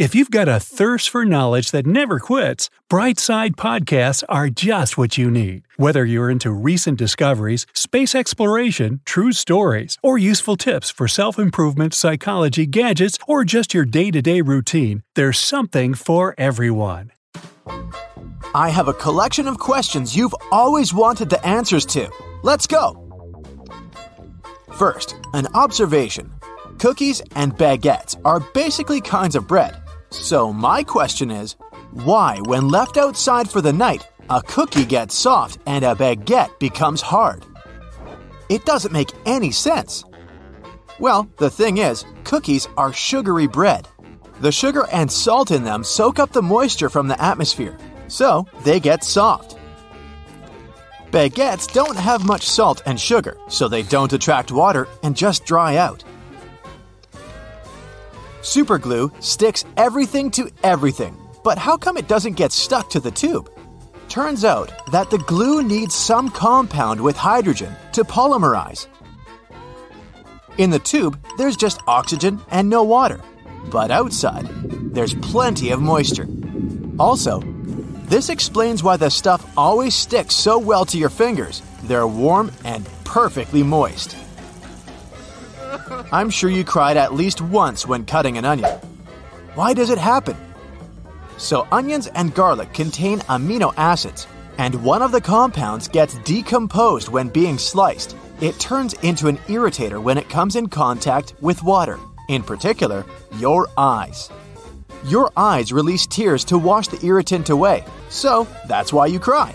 If you've got a thirst for knowledge that never quits, Brightside podcasts are just what you need. Whether you're into recent discoveries, space exploration, true stories, or useful tips for self improvement, psychology, gadgets, or just your day to day routine, there's something for everyone. I have a collection of questions you've always wanted the answers to. Let's go! First, an observation. Cookies and baguettes are basically kinds of bread. So, my question is why, when left outside for the night, a cookie gets soft and a baguette becomes hard? It doesn't make any sense. Well, the thing is, cookies are sugary bread. The sugar and salt in them soak up the moisture from the atmosphere, so they get soft. Baguettes don't have much salt and sugar, so they don't attract water and just dry out. Superglue sticks everything to everything, but how come it doesn't get stuck to the tube? Turns out that the glue needs some compound with hydrogen to polymerize. In the tube, there's just oxygen and no water, but outside, there's plenty of moisture. Also, this explains why the stuff always sticks so well to your fingers. They're warm and perfectly moist. I'm sure you cried at least once when cutting an onion. Why does it happen? So, onions and garlic contain amino acids, and one of the compounds gets decomposed when being sliced. It turns into an irritator when it comes in contact with water, in particular, your eyes. Your eyes release tears to wash the irritant away, so that's why you cry.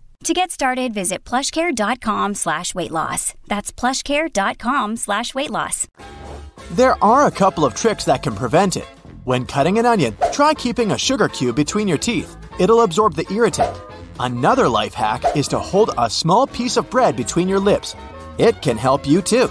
To get started, visit plushcare.com slash weight loss. That's plushcare.com slash weight loss. There are a couple of tricks that can prevent it. When cutting an onion, try keeping a sugar cube between your teeth. It'll absorb the irritant. Another life hack is to hold a small piece of bread between your lips. It can help you too.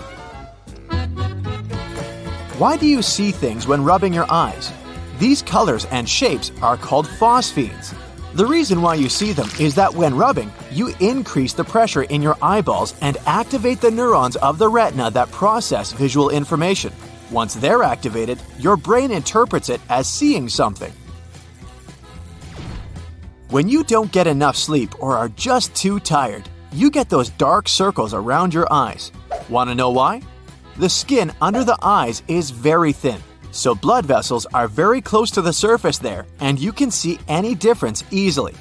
Why do you see things when rubbing your eyes? These colors and shapes are called phosphenes. The reason why you see them is that when rubbing, you increase the pressure in your eyeballs and activate the neurons of the retina that process visual information. Once they're activated, your brain interprets it as seeing something. When you don't get enough sleep or are just too tired, you get those dark circles around your eyes. Want to know why? The skin under the eyes is very thin. So blood vessels are very close to the surface there, and you can see any difference easily.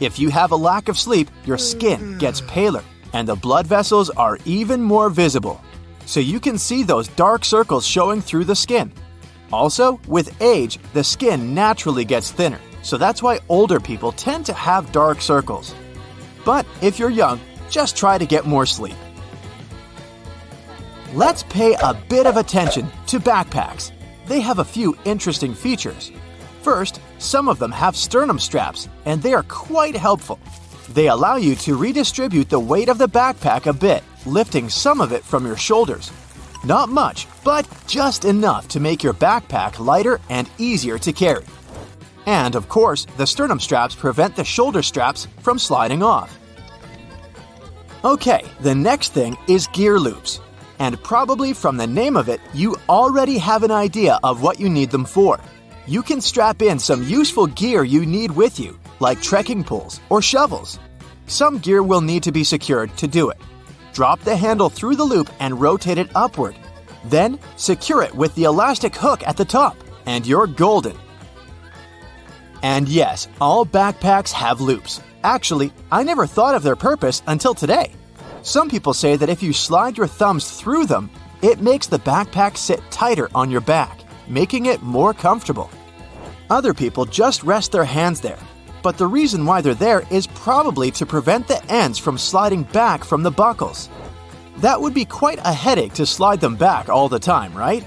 If you have a lack of sleep, your skin mm-hmm. gets paler, and the blood vessels are even more visible. So you can see those dark circles showing through the skin. Also, with age, the skin naturally gets thinner, so that's why older people tend to have dark circles. But if you're young, just try to get more sleep. Let's pay a bit of attention to backpacks they have a few interesting features. First, some of them have sternum straps, and they are quite helpful. They allow you to redistribute the weight of the backpack a bit, lifting some of it from your shoulders. Not much, but just enough to make your backpack lighter and easier to carry. And of course, the sternum straps prevent the shoulder straps from sliding off. Okay, the next thing is gear loops. And probably from the name of it, you already have an idea of what you need them for. You can strap in some useful gear you need with you, like trekking poles or shovels. Some gear will need to be secured to do it. Drop the handle through the loop and rotate it upward. Then secure it with the elastic hook at the top, and you're golden. And yes, all backpacks have loops. Actually, I never thought of their purpose until today. Some people say that if you slide your thumbs through them, it makes the backpack sit tighter on your back, making it more comfortable. Other people just rest their hands there, but the reason why they're there is probably to prevent the ends from sliding back from the buckles. That would be quite a headache to slide them back all the time, right?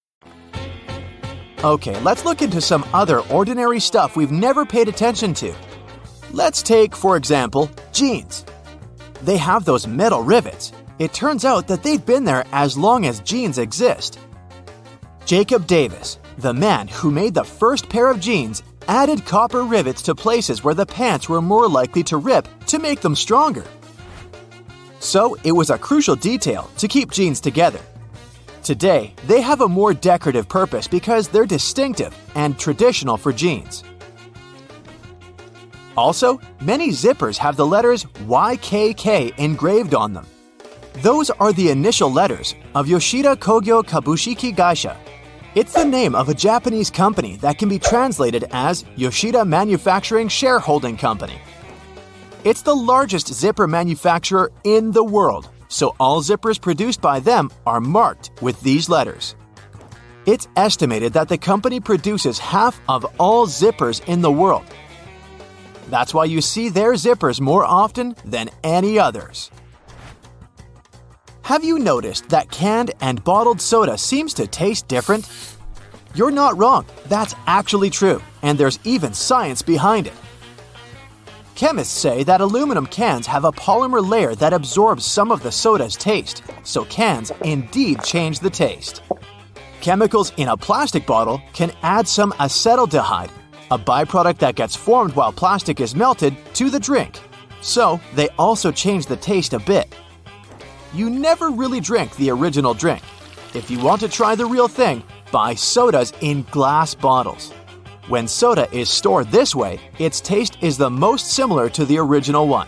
Okay, let's look into some other ordinary stuff we've never paid attention to. Let's take, for example, jeans. They have those metal rivets. It turns out that they've been there as long as jeans exist. Jacob Davis, the man who made the first pair of jeans, added copper rivets to places where the pants were more likely to rip to make them stronger. So, it was a crucial detail to keep jeans together. Today, they have a more decorative purpose because they're distinctive and traditional for jeans. Also, many zippers have the letters YKK engraved on them. Those are the initial letters of Yoshida Kogyo Kabushiki Gaisha. It's the name of a Japanese company that can be translated as Yoshida Manufacturing Shareholding Company. It's the largest zipper manufacturer in the world, so all zippers produced by them are marked with these letters. It's estimated that the company produces half of all zippers in the world. That's why you see their zippers more often than any others. Have you noticed that canned and bottled soda seems to taste different? You're not wrong, that's actually true, and there's even science behind it. Chemists say that aluminum cans have a polymer layer that absorbs some of the soda's taste, so cans indeed change the taste. Chemicals in a plastic bottle can add some acetaldehyde, a byproduct that gets formed while plastic is melted, to the drink. So, they also change the taste a bit. You never really drink the original drink. If you want to try the real thing, buy sodas in glass bottles. When soda is stored this way, its taste is the most similar to the original one.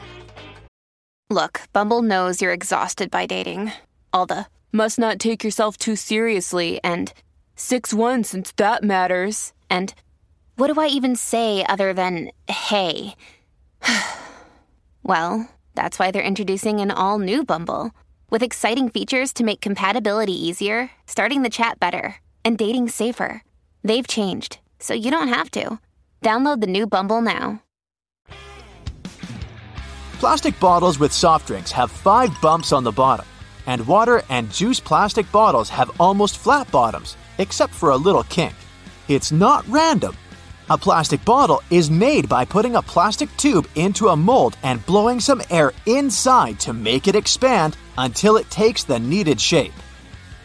Look, Bumble knows you're exhausted by dating. All the must not take yourself too seriously and 6 1 since that matters. And what do I even say other than hey? well, that's why they're introducing an all new Bumble with exciting features to make compatibility easier, starting the chat better, and dating safer. They've changed, so you don't have to. Download the new Bumble now. Plastic bottles with soft drinks have five bumps on the bottom, and water and juice plastic bottles have almost flat bottoms, except for a little kink. It's not random. A plastic bottle is made by putting a plastic tube into a mold and blowing some air inside to make it expand until it takes the needed shape.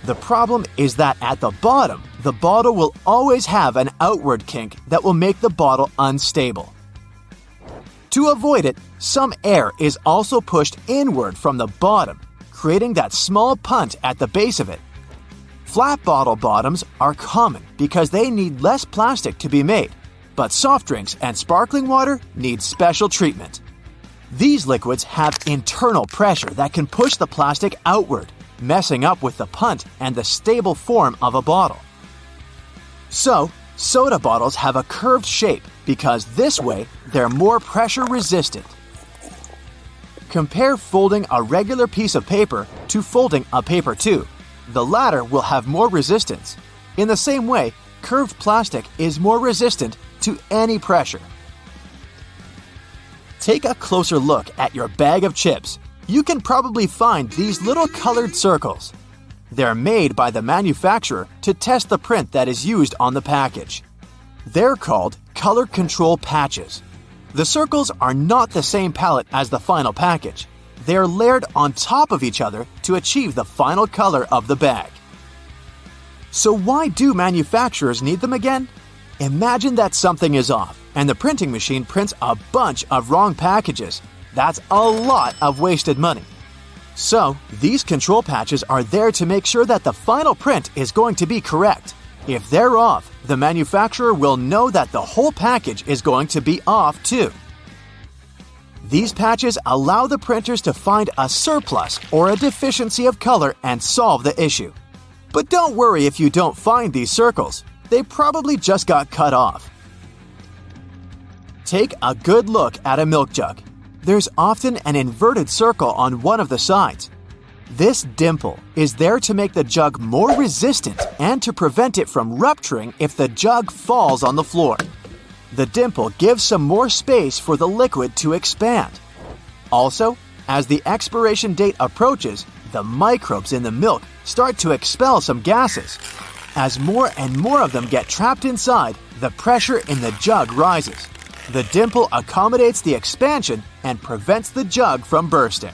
The problem is that at the bottom, the bottle will always have an outward kink that will make the bottle unstable. To avoid it, some air is also pushed inward from the bottom, creating that small punt at the base of it. Flat bottle bottoms are common because they need less plastic to be made, but soft drinks and sparkling water need special treatment. These liquids have internal pressure that can push the plastic outward, messing up with the punt and the stable form of a bottle. So, soda bottles have a curved shape because this way they're more pressure resistant. Compare folding a regular piece of paper to folding a paper tube. The latter will have more resistance. In the same way, curved plastic is more resistant to any pressure. Take a closer look at your bag of chips. You can probably find these little colored circles. They're made by the manufacturer to test the print that is used on the package. They're called color control patches. The circles are not the same palette as the final package. They are layered on top of each other to achieve the final color of the bag. So, why do manufacturers need them again? Imagine that something is off and the printing machine prints a bunch of wrong packages. That's a lot of wasted money. So, these control patches are there to make sure that the final print is going to be correct. If they're off, the manufacturer will know that the whole package is going to be off too. These patches allow the printers to find a surplus or a deficiency of color and solve the issue. But don't worry if you don't find these circles, they probably just got cut off. Take a good look at a milk jug. There's often an inverted circle on one of the sides. This dimple is there to make the jug more resistant and to prevent it from rupturing if the jug falls on the floor. The dimple gives some more space for the liquid to expand. Also, as the expiration date approaches, the microbes in the milk start to expel some gases. As more and more of them get trapped inside, the pressure in the jug rises. The dimple accommodates the expansion and prevents the jug from bursting.